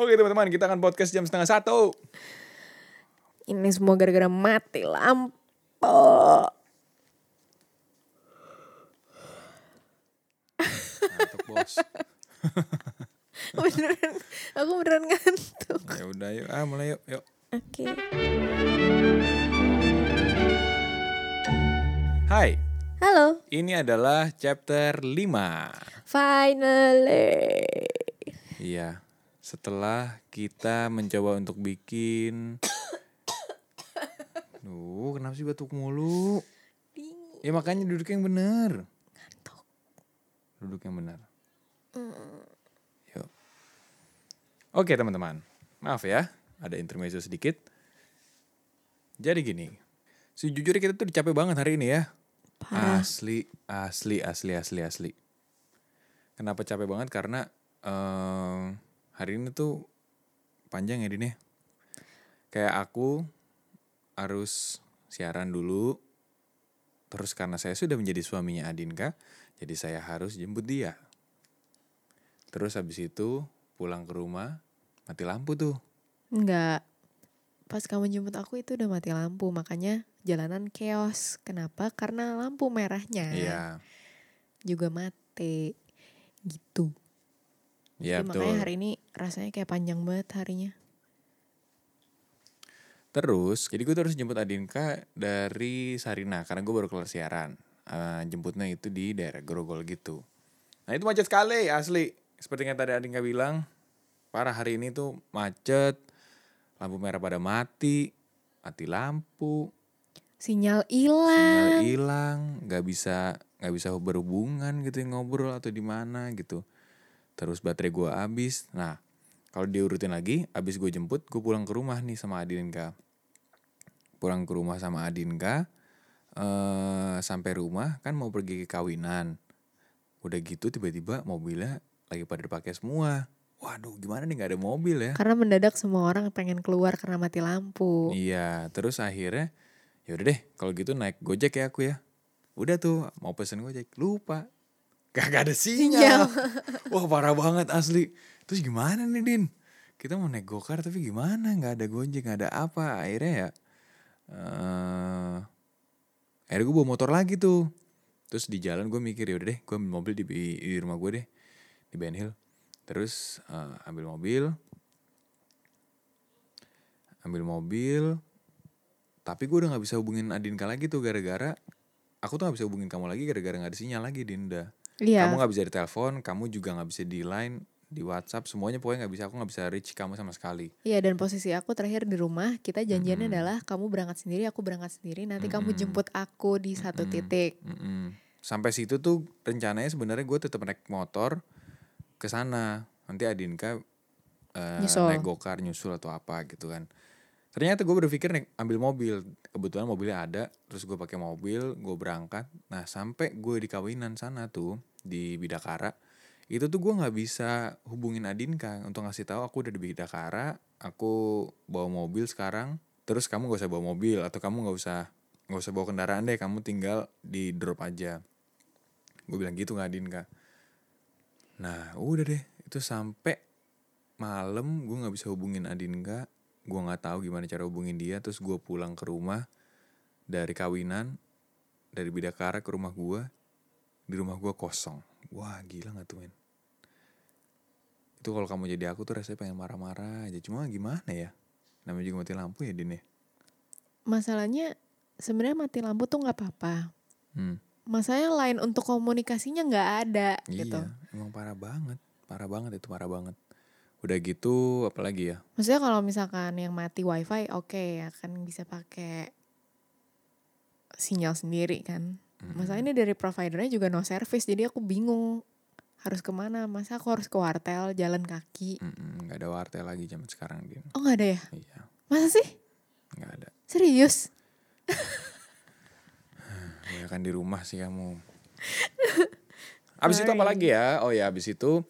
Oke teman-teman, kita akan podcast jam setengah satu. Ini semua gara-gara mati lampu. Ngantuk bos. beneran, aku beneran ngantuk. ya udah yuk, ah mulai yuk, yuk. Oke. Hai, Halo. ini adalah chapter 5. Finally. Iya, setelah kita mencoba untuk bikin... Duh, kenapa sih batuk mulu? Ya makanya duduk yang bener. Duduk yang benar. Yuk. Oke teman-teman, maaf ya, ada intermezzo sedikit. Jadi gini, sejujurnya kita tuh capek banget hari ini ya. Parah. Asli, asli, asli, asli, asli. Kenapa capek banget? Karena em, hari ini tuh panjang ya Din ya. Kayak aku harus siaran dulu. Terus karena saya sudah menjadi suaminya Adinka, jadi saya harus jemput dia. Terus habis itu pulang ke rumah, mati lampu tuh. Enggak. Pas kamu jemput aku itu udah mati lampu, makanya jalanan chaos. Kenapa? Karena lampu merahnya Iya, juga mati. Gitu. Iya Jadi betul. makanya hari ini rasanya kayak panjang banget harinya. Terus, jadi gue terus jemput Adinka dari Sarina karena gue baru keluar siaran. Eh, jemputnya itu di daerah Grogol gitu. Nah itu macet sekali asli. Seperti yang tadi Adinka bilang, parah hari ini tuh macet, lampu merah pada mati, mati lampu, Sinyal sinyal hilang. hilang, nggak bisa nggak bisa berhubungan gitu ngobrol atau di mana gitu. Terus baterai gue habis. Nah kalau diurutin lagi, habis gue jemput, gue pulang ke rumah nih sama Adinka. Pulang ke rumah sama Adinka, eh sampai rumah kan mau pergi ke kawinan. Udah gitu tiba-tiba mobilnya lagi pada dipakai semua. Waduh gimana nih nggak ada mobil ya? Karena mendadak semua orang pengen keluar karena mati lampu. Iya, terus akhirnya ya udah deh kalau gitu naik Gojek ya aku ya. Udah tuh mau pesen Gojek, lupa. Gak ada sinyal. Wah parah banget asli. Terus gimana nih Din? Kita mau naik gokar tapi gimana? Gak ada Gojek, gak ada apa. Akhirnya ya eh akhirnya gue bawa motor lagi tuh. Terus di jalan gue mikir ya udah deh, gue ambil mobil di, di rumah gue deh di Ben Hill. Terus eh, ambil mobil, ambil mobil, tapi gue udah nggak bisa hubungin Adinka lagi tuh gara-gara aku tuh nggak bisa hubungin kamu lagi gara-gara nggak ada sinyal lagi Dinda. Iya. Kamu nggak bisa di telepon, kamu juga nggak bisa di line, di WhatsApp, semuanya pokoknya nggak bisa. Aku nggak bisa reach kamu sama sekali. Iya dan posisi aku terakhir di rumah kita janjiannya adalah kamu berangkat sendiri, aku berangkat sendiri. Nanti kamu jemput aku di satu titik. Mm-mm. Sampai situ tuh rencananya sebenarnya gue tetap naik motor ke sana. Nanti Adinka Nyusul. naik gokar nyusul atau apa gitu kan. Ternyata gue berpikir naik ambil mobil. Kebetulan mobilnya ada, terus gue pakai mobil, gue berangkat. Nah sampai gue di kawinan sana tuh di Bidakara, itu tuh gue nggak bisa hubungin Adinka untuk ngasih tahu aku udah di Bidakara, aku bawa mobil sekarang. Terus kamu gak usah bawa mobil atau kamu nggak usah nggak usah bawa kendaraan deh, kamu tinggal di drop aja. Gue bilang gitu nggak Adinka. Nah udah deh, itu sampai malam gue nggak bisa hubungin Adinka gue nggak tahu gimana cara hubungin dia terus gue pulang ke rumah dari kawinan dari Bidakara ke rumah gue di rumah gue kosong wah gila nggak tuh men itu kalau kamu jadi aku tuh rasanya pengen marah-marah aja cuma gimana ya namanya juga mati lampu ya Din ya Masalahnya sebenarnya mati lampu tuh nggak apa-apa. hmm. Masalahnya lain untuk komunikasinya nggak ada gitu. iya emang parah banget parah banget itu parah banget udah gitu apalagi ya Maksudnya kalau misalkan yang mati wifi oke ya kan bisa pakai sinyal sendiri kan. Masalah ini dari providernya juga no service jadi aku bingung harus ke mana. Masa aku harus ke wartel jalan kaki. Mm-mm, nggak ada wartel lagi zaman sekarang Din Oh nggak ada ya? iya Masa sih? nggak ada Serius? Ya kan di rumah sih kamu. abis itu apa lagi ya? Oh ya abis itu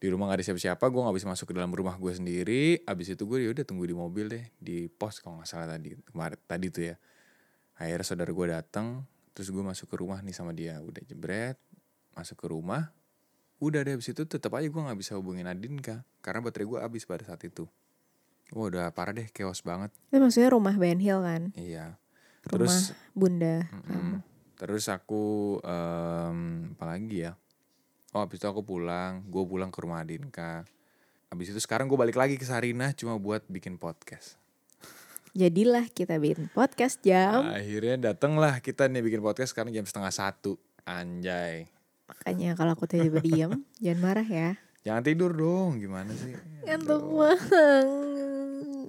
di rumah gak ada siapa-siapa, gue gak bisa masuk ke dalam rumah gue sendiri. Abis itu gue udah tunggu di mobil deh, di pos kalau nggak salah tadi kemarin tadi tuh ya. Akhirnya saudara gue datang, terus gue masuk ke rumah nih sama dia, udah jebret, masuk ke rumah, udah deh abis itu tetap aja gue nggak bisa hubungin Adinka karena baterai gue habis pada saat itu. Wah udah parah deh chaos banget. Itu maksudnya rumah Ben Hill kan? iya. Rumah terus bunda mm-mm. kamu. terus aku em, apa lagi ya? Oh abis itu aku pulang. Gue pulang ke rumah Adinka abis itu sekarang gue balik lagi ke Sarinah cuma buat bikin podcast Jadilah kita bikin podcast jam. akhirnya datanglah kita nih bikin podcast sekarang jam setengah satu anjay Makanya kalau aku tiba-tiba diem, jangan marah ya. jangan tidur dong gimana sih Ngantuk banget.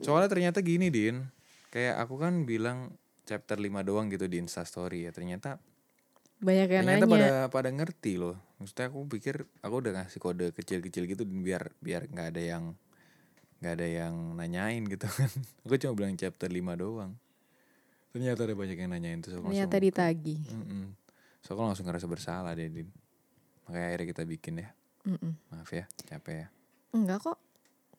Soalnya ternyata gini Din Kayak aku kan bilang chapter 5 doang gitu di instastory ya Ternyata Banyak yang ternyata nanya. pada pada ngerti loh Maksudnya aku pikir aku udah ngasih kode kecil-kecil gitu Biar biar nggak ada yang nggak ada yang nanyain gitu kan Aku cuma bilang chapter 5 doang Ternyata ada banyak yang nanyain terus aku Ternyata langsung, ditagi. Mm-mm. So aku langsung ngerasa bersalah deh Din Makanya akhirnya kita bikin ya Mm-mm. Maaf ya capek ya Enggak kok.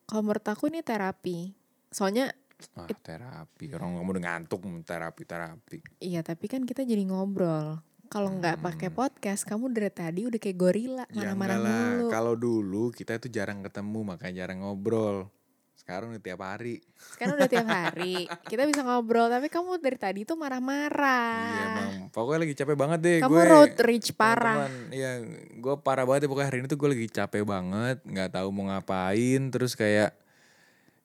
Kalau menurut aku ini terapi. Soalnya Ah, terapi orang kamu udah ngantuk terapi terapi iya tapi kan kita jadi ngobrol. Kalau nggak pakai Hmm. podcast, kamu dari tadi udah kayak gorila Ya marah-marah lah, mulu. kalau dulu kita itu jarang ketemu makanya jarang ngobrol. Sekarang udah tiap hari. Sekarang udah tiap hari kita bisa ngobrol, tapi kamu dari tadi tuh marah-marah. Iya emang, pokoknya lagi capek banget deh Kamu gue. road rage parah. Iya, gue parah banget ya pokoknya hari ini tuh gue lagi capek banget, nggak tahu mau ngapain, terus kayak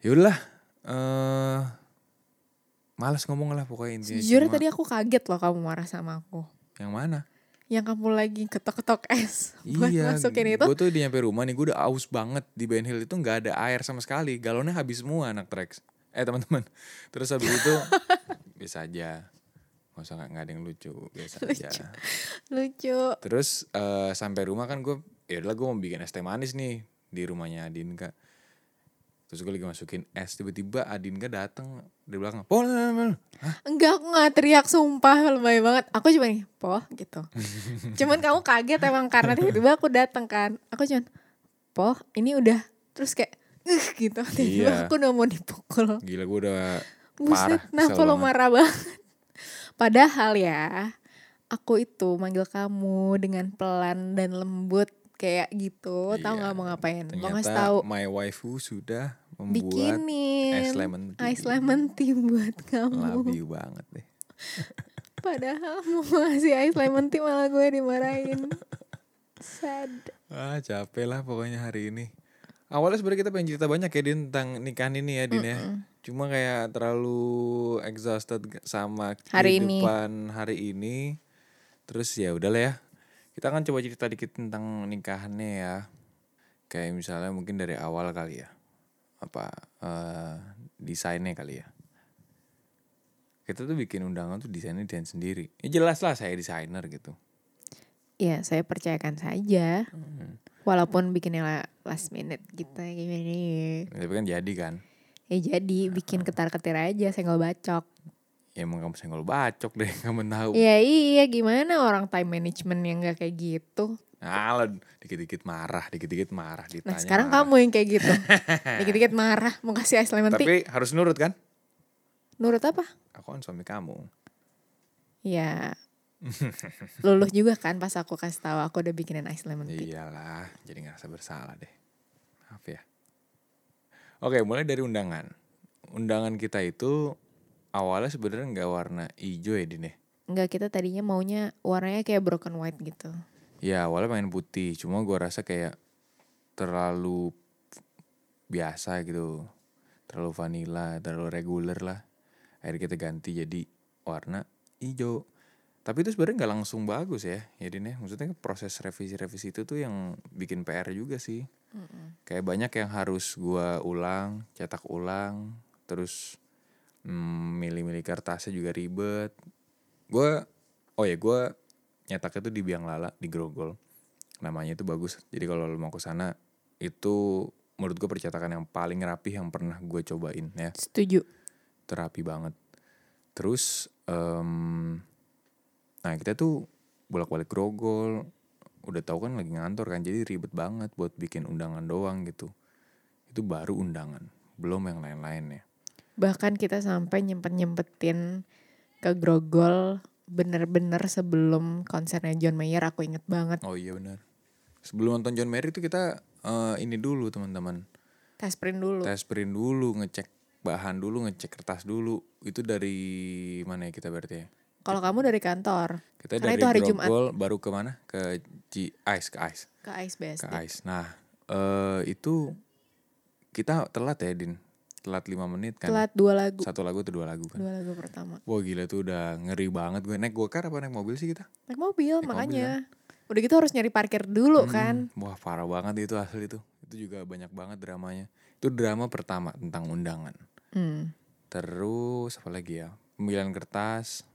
yaudah eh malas ngomong lah pokoknya intinya. Sejujurnya tadi aku kaget loh kamu marah sama aku. yang mana? Yang kamu lagi ketok-ketok es buat iya, masukin itu. gue tuh di nyampe rumah nih gue udah aus banget di Ben Hill itu nggak ada air sama sekali, galonnya habis semua anak Trax. Eh teman-teman, terus habis itu biasa aja, nggak usah nggak ada yang lucu, biasa aja. Lucu. Terus eh, sampai rumah kan gue, ya udah gue mau bikin es teh manis nih di rumahnya Adinka. Terus gue lagi masukin es, tiba-tiba Adinka datang di belakang. Pol, Enggak, aku gak teriak sumpah lebay banget. Aku cuma nih, poh gitu. cuman kamu kaget emang karena tiba-tiba aku datang kan. Aku cuman, poh ini udah. Terus kayak, uh gitu. Tiba-tiba Iya. aku udah mau dipukul. gila gue udah Buset, Parah, kenapa kesel lo marah banget? Padahal ya, aku itu manggil kamu dengan pelan dan lembut kayak gitu. Tahu Iya, nggak mau ngapain? Mau ngasih tahu my waifu sudah membuat bikinin es lemon tea. ice lemon tea buat kamu. You banget deh. Padahal mau ngasih ice lemon tea malah gue dimarahin. Sad. Ah capek lah pokoknya hari ini. Awalnya sebenarnya kita pengen cerita banyak ya Din tentang nikahan ini ya Din ya. Cuma kayak terlalu exhausted sama Hari ini. kehidupan hari ini. Terus ya udahlah ya. Kita kan coba cerita dikit tentang nikahannya ya. Kayak misalnya mungkin dari awal kali ya. Apa eh, desainnya kali ya. Kita tuh bikin undangan tuh desainnya desain sendiri. Ya jelas lah saya desainer gitu. Ya saya percayakan saja. Hmm. Walaupun bikinnya la- last minute gitu gimana. Tapi kan jadi kan. Ya jadi bikin ketar-ketir aja senggol bacok. Ya emang kamu senggol bacok deh kamu tahu. Ya iya gimana orang time management yang gak kayak gitu. Nah, dikit-dikit marah, dikit-dikit marah ditanya. Nah sekarang marah. kamu yang kayak gitu. Dikit-dikit marah mau kasih ice lemon tea. Tapi harus nurut kan? Nurut apa? Aku kan suami kamu. Ya luluh juga kan pas aku kasih tahu aku udah bikinin ice lemon tea. Iyalah, jadi ngerasa bersalah deh. Maaf ya. Oke, mulai dari undangan. Undangan kita itu awalnya sebenarnya nggak warna hijau ya Din ya? Enggak kita tadinya maunya warnanya kayak broken white gitu. Ya awalnya pengen putih, cuma gua rasa kayak terlalu biasa gitu. Terlalu vanilla, terlalu reguler lah. Akhirnya kita ganti jadi warna hijau. Tapi itu sebenarnya nggak langsung bagus ya, ya Din ya. Maksudnya proses revisi-revisi itu tuh yang bikin PR juga sih. Kayak banyak yang harus gua ulang, cetak ulang, terus mm, milih-milih kertasnya juga ribet. Gua, oh ya gua nyetaknya tuh di Biang Lala di Grogol. Namanya itu bagus. Jadi kalau lo mau ke sana itu menurut gue percetakan yang paling rapih yang pernah gue cobain ya Setuju. terapi banget. Terus, em, nah kita tuh bolak-balik grogol, udah tahu kan lagi ngantor kan, jadi ribet banget buat bikin undangan doang gitu. Itu baru undangan, belum yang lain-lainnya. Bahkan kita sampai nyempet-nyempetin ke Grogol bener-bener sebelum konsernya John Mayer aku inget banget. Oh iya benar. sebelum nonton John Merry itu kita eh, ini dulu teman-teman Tes print dulu. tes print dulu ngecek bahan dulu ngecek kertas dulu itu dari mana ya kita berarti ya Kalau kamu dari kantor kita Karena dari itu hari Jumat. Grogol baru ke mana ke G Ice ke Ice ke Ice BSD. ke Ice nah eh itu kita telat ya Din telat lima menit kan? Telat dua lagu. satu lagu atau dua lagu kan? Dua lagu pertama. wah gila tuh udah ngeri banget gue. Naik gokar apa naik mobil sih kita? Naik mobil Naik makanya. Udah gitu harus nyari parkir dulu kan. Hmm, wah parah banget itu asli itu itu juga banyak banget dramanya. Itu drama pertama tentang undangan. Hmm. terus apa lagi ya? Pemilihan kertas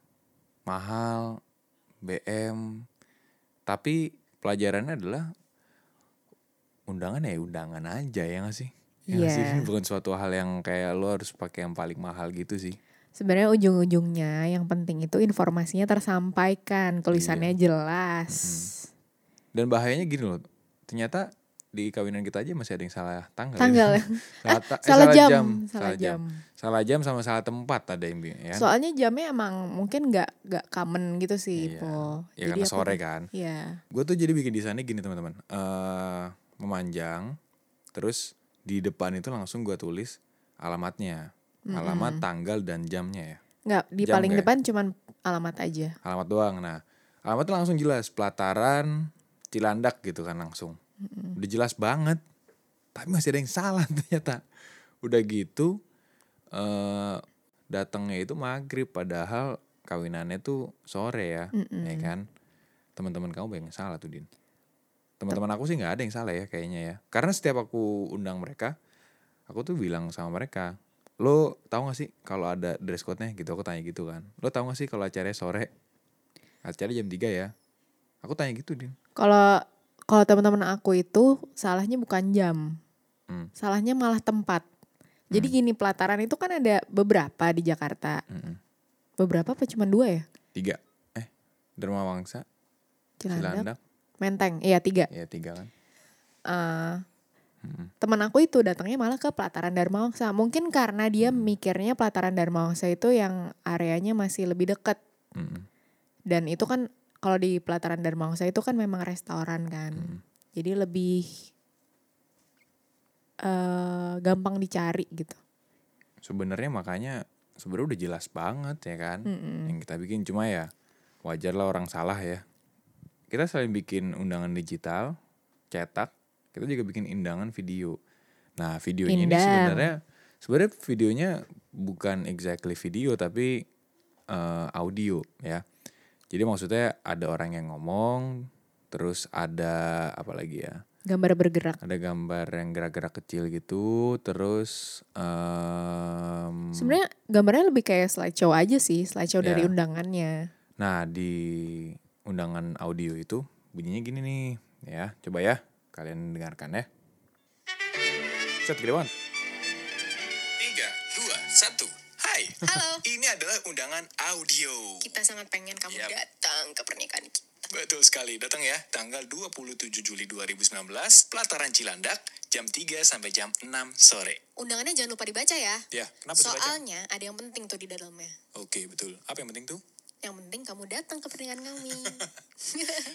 mahal BM tapi pelajarannya adalah undangan ya undangan aja ya gak sih Ya nggak sih? Iya. bukan suatu hal yang kayak lo harus pakai yang paling mahal gitu sih Sebenarnya ujung-ujungnya yang penting itu informasinya tersampaikan, tulisannya Iya. jelas. dan bahayanya gini loh ternyata di kawinan kita aja masih ada yang salah tanggal Tanggal ya. salah, ta- eh, salah, jam, salah salah jam. salah jam sama salah tempat ada yang ya Soalnya jamnya emang mungkin nggak nggak common gitu sih, Iya. Po. ya karena aku- sore kan Iya. gue tuh jadi bikin desainnya gini teman-teman eh memanjang terus di depan itu langsung gue tulis alamatnya. Alamat tanggal dan jamnya ya. Nggak di Jam paling nggak ya? depan cuman alamat aja. alamat doang. Nah alamatnya langsung jelas. Pelataran Cilandak gitu kan langsung. Udah jelas banget. Tapi masih ada yang salah ternyata. Udah gitu eh datangnya itu maghrib. Padahal kawinannya tuh sore ya ya kan? Teman-teman kamu banyak yang salah tuh din teman-teman aku sih nggak ada yang salah ya kayaknya ya karena setiap aku undang mereka aku tuh bilang sama mereka lo tahu gak sih kalau ada dress code-nya gitu aku tanya gitu kan lo tahu gak sih kalau acaranya sore acara jam 3 ya aku tanya gitu din Kalau kalau teman-teman aku itu salahnya bukan jam. Hmm. Salahnya malah tempat. Jadi gini pelataran itu kan ada beberapa di Jakarta. Mm-mm. Beberapa apa cuma dua ya? tiga eh Dharma Wangsa Cilandak, Cilandak Menteng. Iya tiga. ya tiga kan Eh, Mm-mm. teman aku itu datangnya malah ke pelataran Dharma Wangsa. Mungkin karena dia mikirnya pelataran Dharma Wangsa itu yang areanya masih lebih dekat. Mm-mm. Dan itu kan kalau di pelataran Dharma Wangsa itu kan memang restoran kan. Mm. Jadi lebih eh gampang dicari gitu. sebenarnya makanya sebenarnya udah jelas banget ya kan Mm-mm. yang kita bikin cuma ya wajar lah orang salah ya kita selain bikin undangan digital cetak kita juga bikin undangan video nah videonya ini Indang. sebenarnya sebenarnya videonya bukan exactly video tapi eh, audio ya jadi maksudnya ada orang yang ngomong terus ada apa lagi ya Gambar bergerak. ada gambar yang gerak-gerak kecil gitu terus em, Sebenarnya gambarnya lebih kayak slideshow aja sih, slideshow dari Ya. undangannya. nah di undangan audio itu bunyinya gini nih ya coba ya kalian dengarkan ya set banget Tiga, dua, satu. Hai. Halo. Ini adalah undangan audio. Kita sangat pengen kamu Yap. datang ke pernikahan kita. Betul sekali. Datang ya. Tanggal 27 Juli 2019, Pelataran Cilandak, jam 3 sampai jam 6 sore. Undangannya jangan lupa dibaca ya. Ya, kenapa dibaca? Soalnya ada yang penting tuh di dalamnya. Oke, betul. Apa yang penting tuh? Yang penting kamu datang ke pernikahan kami.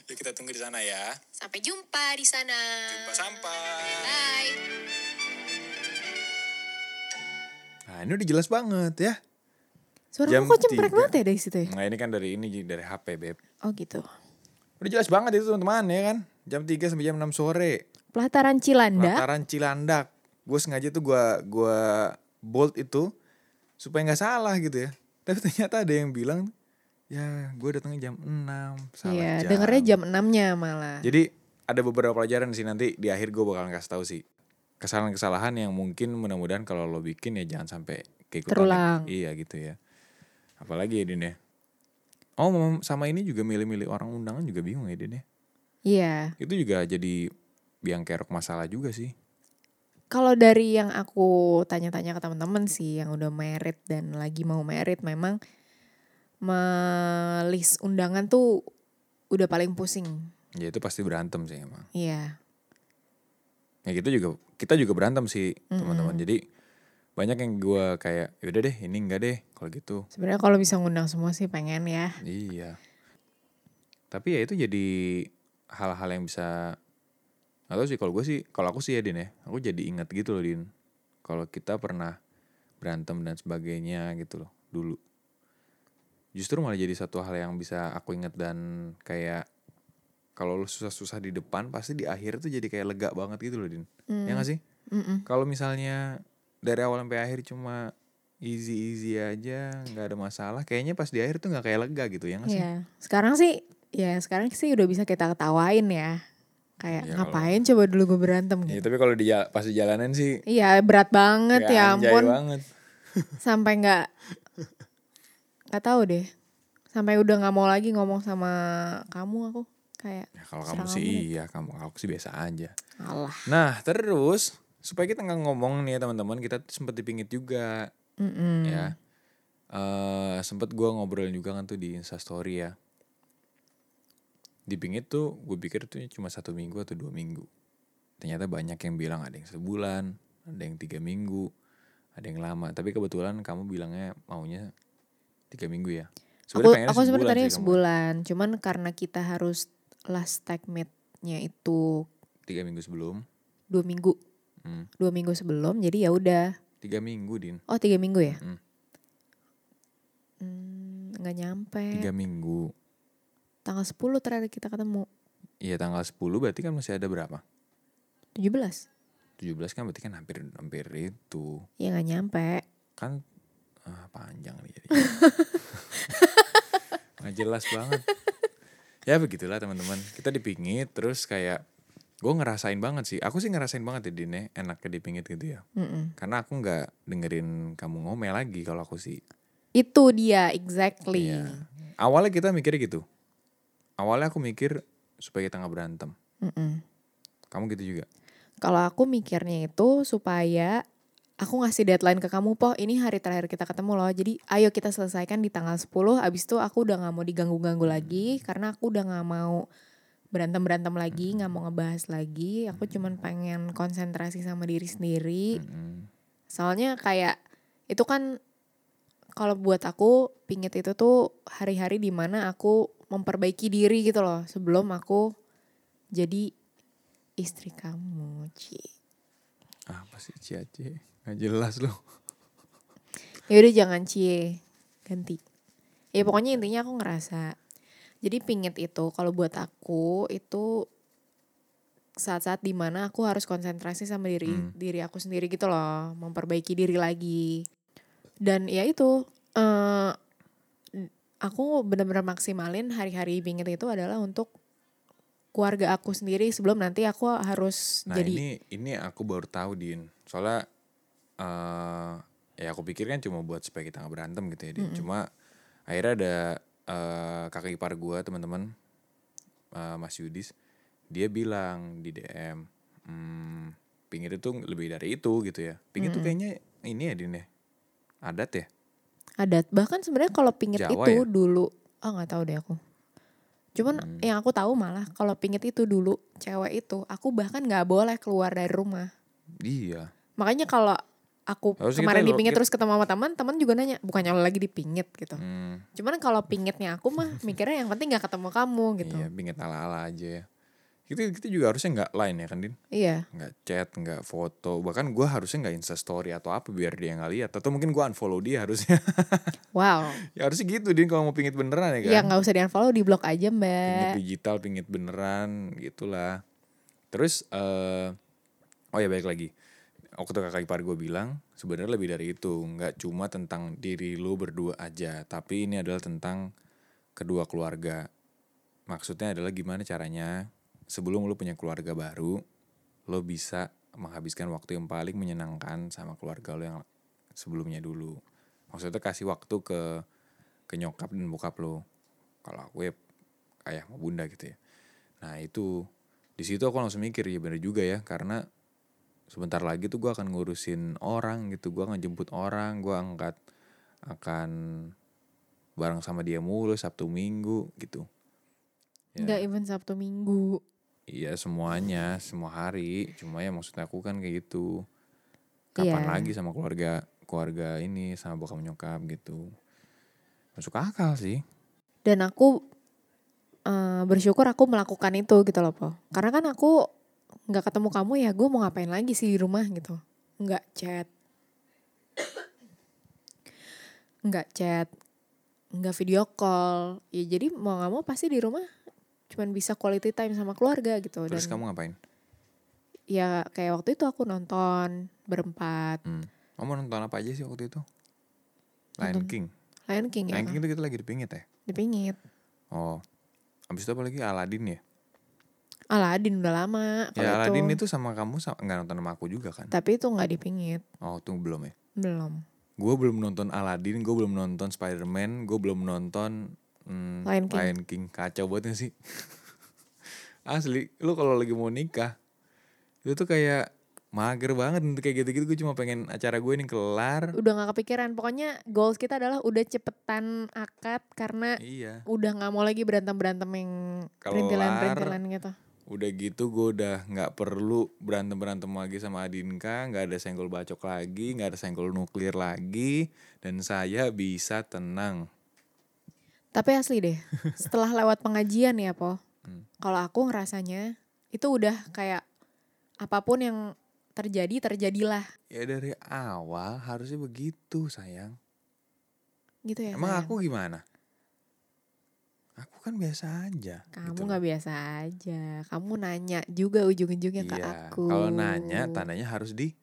Ya kita tunggu di sana ya. Sampai jumpa di sana. Jumpa sampai. Bye. nah ini udah jelas banget ya Suara Jam kok cemprek banget ya dari situ ya? nah ini kan dari ini dari HP beb Oh gitu. udah jelas banget itu teman-teman ya kan jam 3 sampai jam 6 sore Pelataran Cilandak. Pelataran Cilandak. Gue sengaja tuh gua gua bold itu supaya nggak salah gitu ya. Tapi ternyata ada yang bilang ya gue datangnya jam 6 salah Iya, jam. dengernya jam 6-nya malah. Jadi ada beberapa pelajaran sih nanti di akhir gue bakalan kasih tahu sih kesalahan-kesalahan yang mungkin mudah-mudahan kalau lo bikin ya jangan sampai keikutan. Terulang. Iya gitu ya. Apalagi ya Din ya. Oh sama ini juga milih-milih orang undangan juga bingung ya Din ya. Iya. Itu juga jadi biang kerok masalah juga sih. Kalau dari yang aku tanya-tanya ke teman-teman sih yang udah merit dan lagi mau merit memang melis undangan tuh udah paling pusing. Ya itu pasti berantem sih emang. Iya. Ya gitu juga kita juga berantem sih teman-teman. Jadi banyak yang gue kayak yaudah deh ini enggak deh kalau gitu. Sebenarnya kalau bisa ngundang semua sih pengen ya. Iya. Tapi ya itu jadi hal-hal yang bisa Atau sih kalau gue sih, kalau aku sih ya Din ya, aku jadi ingat gitu loh Din. Kalau kita pernah berantem dan sebagainya gitu loh dulu. Justru malah jadi satu hal yang bisa aku ingat dan kayak kalau lu susah-susah di depan pasti di akhir tuh jadi kayak lega banget gitu loh Din. Ya gak sih? Kalau misalnya dari awal sampai akhir cuma easy easy aja nggak ada masalah kayaknya pas di akhir tuh nggak kayak lega gitu ya nggak sih Iya. Sekarang sih ya sekarang sih udah bisa kita ketawain ya. Kayak kalau- ngapain coba dulu gue berantem Ya, gitu. tapi kalau di pas di jalanan sih Iya berat banget ya ampun. banget Sampai nggak nggak tahu deh. Sampai udah nggak mau lagi ngomong sama kamu aku kayak ya, kalau kamu sih kamu. iya kamu aku sih biasa aja Allah. nah terus supaya kita nggak ngomong nih ya teman-teman kita sempet dipingit juga Mm-mm. ya eh sempet gua ngobrolin juga kan tuh di instastory ya dipingit tuh gue pikir tuh cuma satu minggu atau dua minggu ternyata banyak yang bilang ada yang sebulan ada yang tiga minggu ada yang lama tapi kebetulan kamu bilangnya maunya tiga minggu ya Aku pengennya aku sebenarnya tadi kamu. sebulan, cuman karena kita harus last tag meet-nya itu tiga minggu sebelum dua minggu, Hmm. dua minggu sebelum, jadi ya udah. tiga minggu din Oh tiga minggu ya? Mm. Hmm, nggak nyampe. tiga minggu Tanggal 10 terakhir kita ketemu. iya tanggal 10 berarti kan masih ada berapa 17. 17 kan berarti kan hampir hampir itu Ya nggak nyampe. kan ah, panjang nih jadi nggak jelas banget. Ya begitulah teman-teman. Kita dipingit terus kayak gue ngerasain banget sih. Aku sih ngerasain banget ya Dine enaknya dipingit gitu ya. Mm-mm. karena aku nggak dengerin kamu ngomel lagi kalau aku sih. Itu dia exactly. Iya. awalnya kita mikirnya gitu. Awalnya aku mikir supaya kita nggak berantem. Mm-mm. kamu gitu juga? Kalau aku mikirnya itu supaya aku ngasih deadline ke kamu, po ini hari terakhir kita ketemu loh. Jadi ayo kita selesaikan di tanggal 10. Abis itu aku udah nggak mau diganggu-ganggu lagi karena aku udah nggak mau berantem-berantem lagi, nggak mau ngebahas lagi. Aku cuman pengen konsentrasi sama diri sendiri. Mm-mm. Soalnya kayak itu kan kalau buat aku pingit itu tuh hari-hari di mana aku memperbaiki diri gitu loh sebelum aku jadi istri kamu, Ci. apa sih cie nggak jelas loh Ya udah jangan cie, ganti. Ya pokoknya intinya aku ngerasa. Jadi pingit itu kalau buat aku itu saat-saat di mana aku harus konsentrasi sama diri Hmm. diri aku sendiri gitu loh, memperbaiki diri lagi. Dan ya itu eh aku benar-benar maksimalin hari-hari pingit itu adalah untuk keluarga aku sendiri sebelum nanti aku harus Nah jadi ini ini aku baru tahu Din. Soalnya eh ya aku pikir kan cuma buat supaya kita nggak berantem gitu ya Din. Cuma akhirnya ada eh kakak ipar gua teman-teman eh, Mas Yudis dia bilang di DM hmm, pingit itu lebih dari itu gitu ya. Pingit itu kayaknya ini ya Din ya. Adat ya. adat bahkan sebenarnya kalau pingit Jawa itu ya? dulu oh nggak tahu deh aku cuman Hmm. yang aku tahu malah kalau pingit itu dulu cewek itu aku bahkan nggak boleh keluar dari rumah Iya. makanya kalau aku Harusnya kemarin dipingit kita- terus ketemu sama teman teman juga nanya bukannya lo lagi dipingit gitu Hmm, cuman kalau pingitnya aku mah mikirnya yang penting nggak ketemu kamu gitu Iya, pingit ala-ala aja ya. Kita kita juga harusnya nggak line ya kan Din? iya nggak chat, nggak foto, bahkan gue harusnya nggak insta story atau apa biar dia nggak lihat, atau mungkin gue unfollow dia harusnya. wow ya harusnya gitu din kalau mau pingit beneran ya kan. ya nggak usah di unfollow di blok aja Pingit mbak digital, pingit beneran, gitulah. Terus, eh oh ya baik lagi. Waktu kakak ipar gue bilang sebenarnya lebih dari itu, nggak cuma tentang diri lu berdua aja, tapi ini adalah tentang kedua keluarga. Maksudnya adalah gimana caranya sebelum lu punya keluarga baru, lo bisa menghabiskan waktu yang paling menyenangkan sama keluarga lo yang sebelumnya dulu. Maksudnya kasih waktu ke ke nyokap dan bokap lo. Kalau aku ya ayah sama bunda gitu ya. Nah itu di situ aku langsung mikir ya bener juga ya karena sebentar lagi tuh gue akan ngurusin orang gitu, gue akan jemput orang, gue angkat akan bareng sama dia mulu Sabtu Minggu gitu. Ya. nggak even sabtu minggu Iya semuanya, semua hari. Cuma ya maksudnya aku kan kayak gitu. Kapan Iya. lagi sama keluarga keluarga ini sama bokap nyokap gitu. Masuk akal sih. dan aku eh, bersyukur aku melakukan itu gitu loh po karena kan aku nggak ketemu kamu ya gue mau ngapain lagi sih di rumah gitu nggak chat nggak chat nggak video call ya jadi mau nggak mau pasti di rumah cuman bisa quality time sama keluarga gitu Terus dan kamu ngapain? ya kayak waktu itu aku nonton berempat Hmm. Kamu nonton apa aja sih waktu itu? Lion Nonton King. Lion King ya Lion King itu kita lagi dipingit ya? dipingit Oh. Habis itu apa lagi? Aladdin ya? Aladin udah lama Ya Aladdin itu sama kamu sama, nggak nonton sama aku juga kan? tapi itu nggak dipingit Oh tuh belum ya? belum Gue belum nonton Aladdin, gue belum nonton Spider-Man, gue belum nonton hmm, Lion King. Lion King. Kacau banget gak sih? Asli, lu kalau lagi mau nikah, itu tuh kayak mager banget untuk kayak gitu-gitu. Gue cuma pengen acara gue ini kelar. udah nggak kepikiran pokoknya goals kita adalah udah cepetan akad karena Iya. udah nggak mau lagi berantem berantem yang perintilan perintilan gitu Udah gitu gue udah nggak perlu berantem-berantem lagi sama Adinka, nggak ada senggol bacok lagi, nggak ada senggol nuklir lagi, dan saya bisa tenang. tapi asli deh setelah lewat pengajian ya po Hmm. kalau aku ngerasanya itu udah kayak apa pun yang terjadi terjadilah Ya dari awal harusnya begitu sayang. gitu ya Emang sayang. aku gimana? Aku kan biasa aja. kamu gitu nggak loh. biasa aja kamu nanya juga ujung-ujungnya ke Iya. aku Kalau nanya tandanya harus di.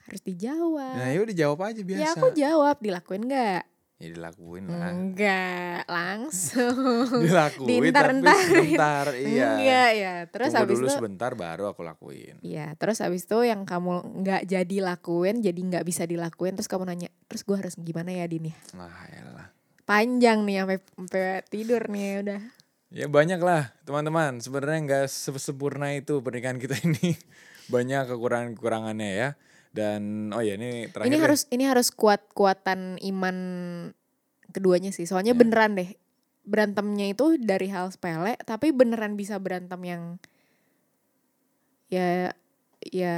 harus dijawab Nah ya udah jawab aja biasa. ya aku jawab dilakuin nggak Ya dilakuin lah. enggak langsung dilakuin Dientar-entar. tapi sebentar. Iya. enggak ya terus Tunggu habis dulu itu sebentar baru aku lakuin. Iya, terus habis itu yang kamu nggak jadi lakuin, jadi nggak bisa dilakuin, terus kamu nanya, terus gue harus gimana ya Din ya? Nah elah. Panjang nih sampai sampai tidur nih ya udah. Ya banyak lah teman-teman. Sebenarnya nggak sempurna itu pernikahan kita ini. Banyak kekurangan-kekurangannya ya. Dan oh ya ini terakhir. ini deh. harus ini harus kuat kuatan iman keduanya sih. Soalnya Ya. beneran deh berantemnya itu dari hal sepele, tapi beneran bisa berantem yang ya ya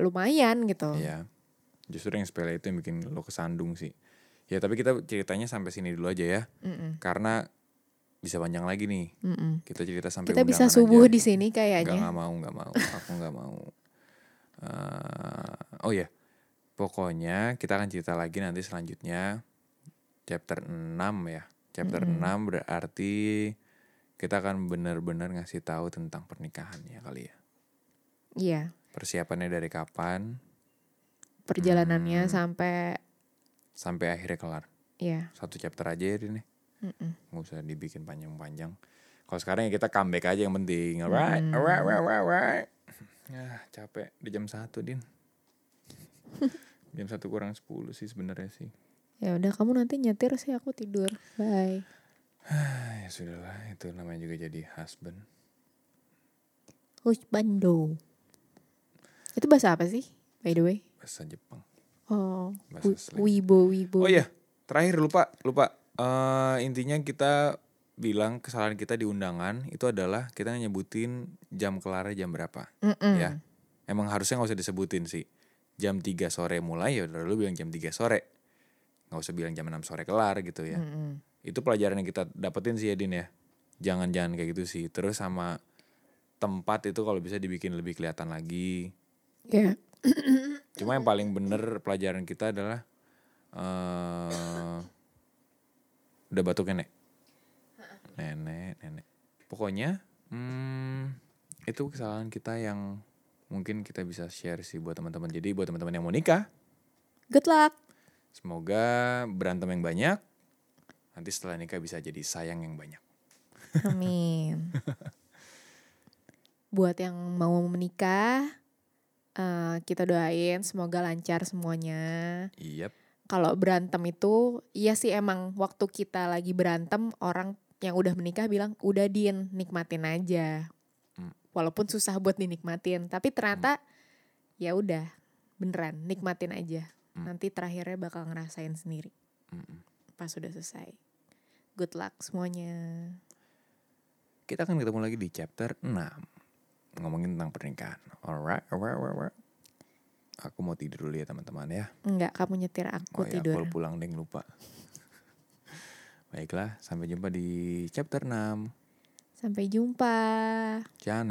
lumayan gitu. Iya. Justru yang sepele itu yang bikin lo kesandung sih. Ya tapi kita ceritanya sampai sini dulu aja ya. Mm-mm, Karena bisa panjang lagi nih. mm-mm. Kita cerita sampai Kita bisa subuh aja. di sini kayaknya. enggak mau, enggak mau. Aku enggak mau. Eh, oh ya. Pokoknya kita akan cerita lagi nanti selanjutnya chapter 6 ya. Chapter 6 berarti kita akan benar-benar ngasih tahu tentang pernikahan ya kali ya. Iya, Persiapannya dari kapan perjalanannya Hmm. sampai sampai akhirnya kelar. ya. Satu chapter aja ya ini. mm-mm. Nggak usah dibikin panjang-panjang. Kalau sekarang ya kita comeback aja yang penting. Alright, alright, alright, alright, alright. Ya capek di jam 1 Din. jam 1 kurang 10 sih sebenarnya sih. Ya udah kamu nanti nyetir sih aku tidur. Bye. Ah, ya sudahlah, itu namanya juga jadi husband. Husbando. Itu bahasa apa sih? By the way. Bahasa Jepang. Oh, wibo wibo. Oh iya, terakhir lupa, lupa. Eh intinya kita bilang kesalahan kita di undangan itu adalah kita nyebutin jam kelarnya jam berapa. Mm-mm. Ya. Emang harusnya nggak usah disebutin sih. Jam 3 sore mulai ya udah lu bilang jam 3 sore. nggak usah bilang jam 6 sore kelar gitu ya. Mm-mm. Itu pelajaran yang kita dapetin sih ya Din ya. Jangan-jangan kayak gitu sih. Terus sama tempat itu kalau bisa dibikin lebih kelihatan lagi. Ya. Cuma yang paling bener pelajaran kita adalah eh udah batuk nenek. Nenek, nenek. Pokoknya hmm, itu kesalahan kita yang mungkin kita bisa share sih buat teman-teman. Jadi buat teman-teman yang mau nikah, Good luck. semoga berantem yang banyak. Nanti setelah nikah bisa jadi sayang yang banyak. Amin. Buat yang mau menikah, eh, kita doain semoga lancar semuanya. Yep. Kalau berantem itu, iya sih emang waktu kita lagi berantem orang yang udah menikah bilang udah din nikmatin aja. Hmm. Walaupun susah buat dinikmatin, tapi ternyata ya udah beneran nikmatin aja. Hmm. Nanti terakhirnya bakal ngerasain sendiri Mm-mm. pas sudah selesai. Good luck semuanya. Kita akan ketemu lagi di chapter 6. Ngomongin tentang pernikahan. Alright, alright, alright, alright. Aku mau tidur dulu ya teman-teman ya. Enggak, kamu nyetir aku oh ya, tidur. aku pulang deh lupa. Baiklah, sampai jumpa di chapter 6. Sampai jumpa. Ciao.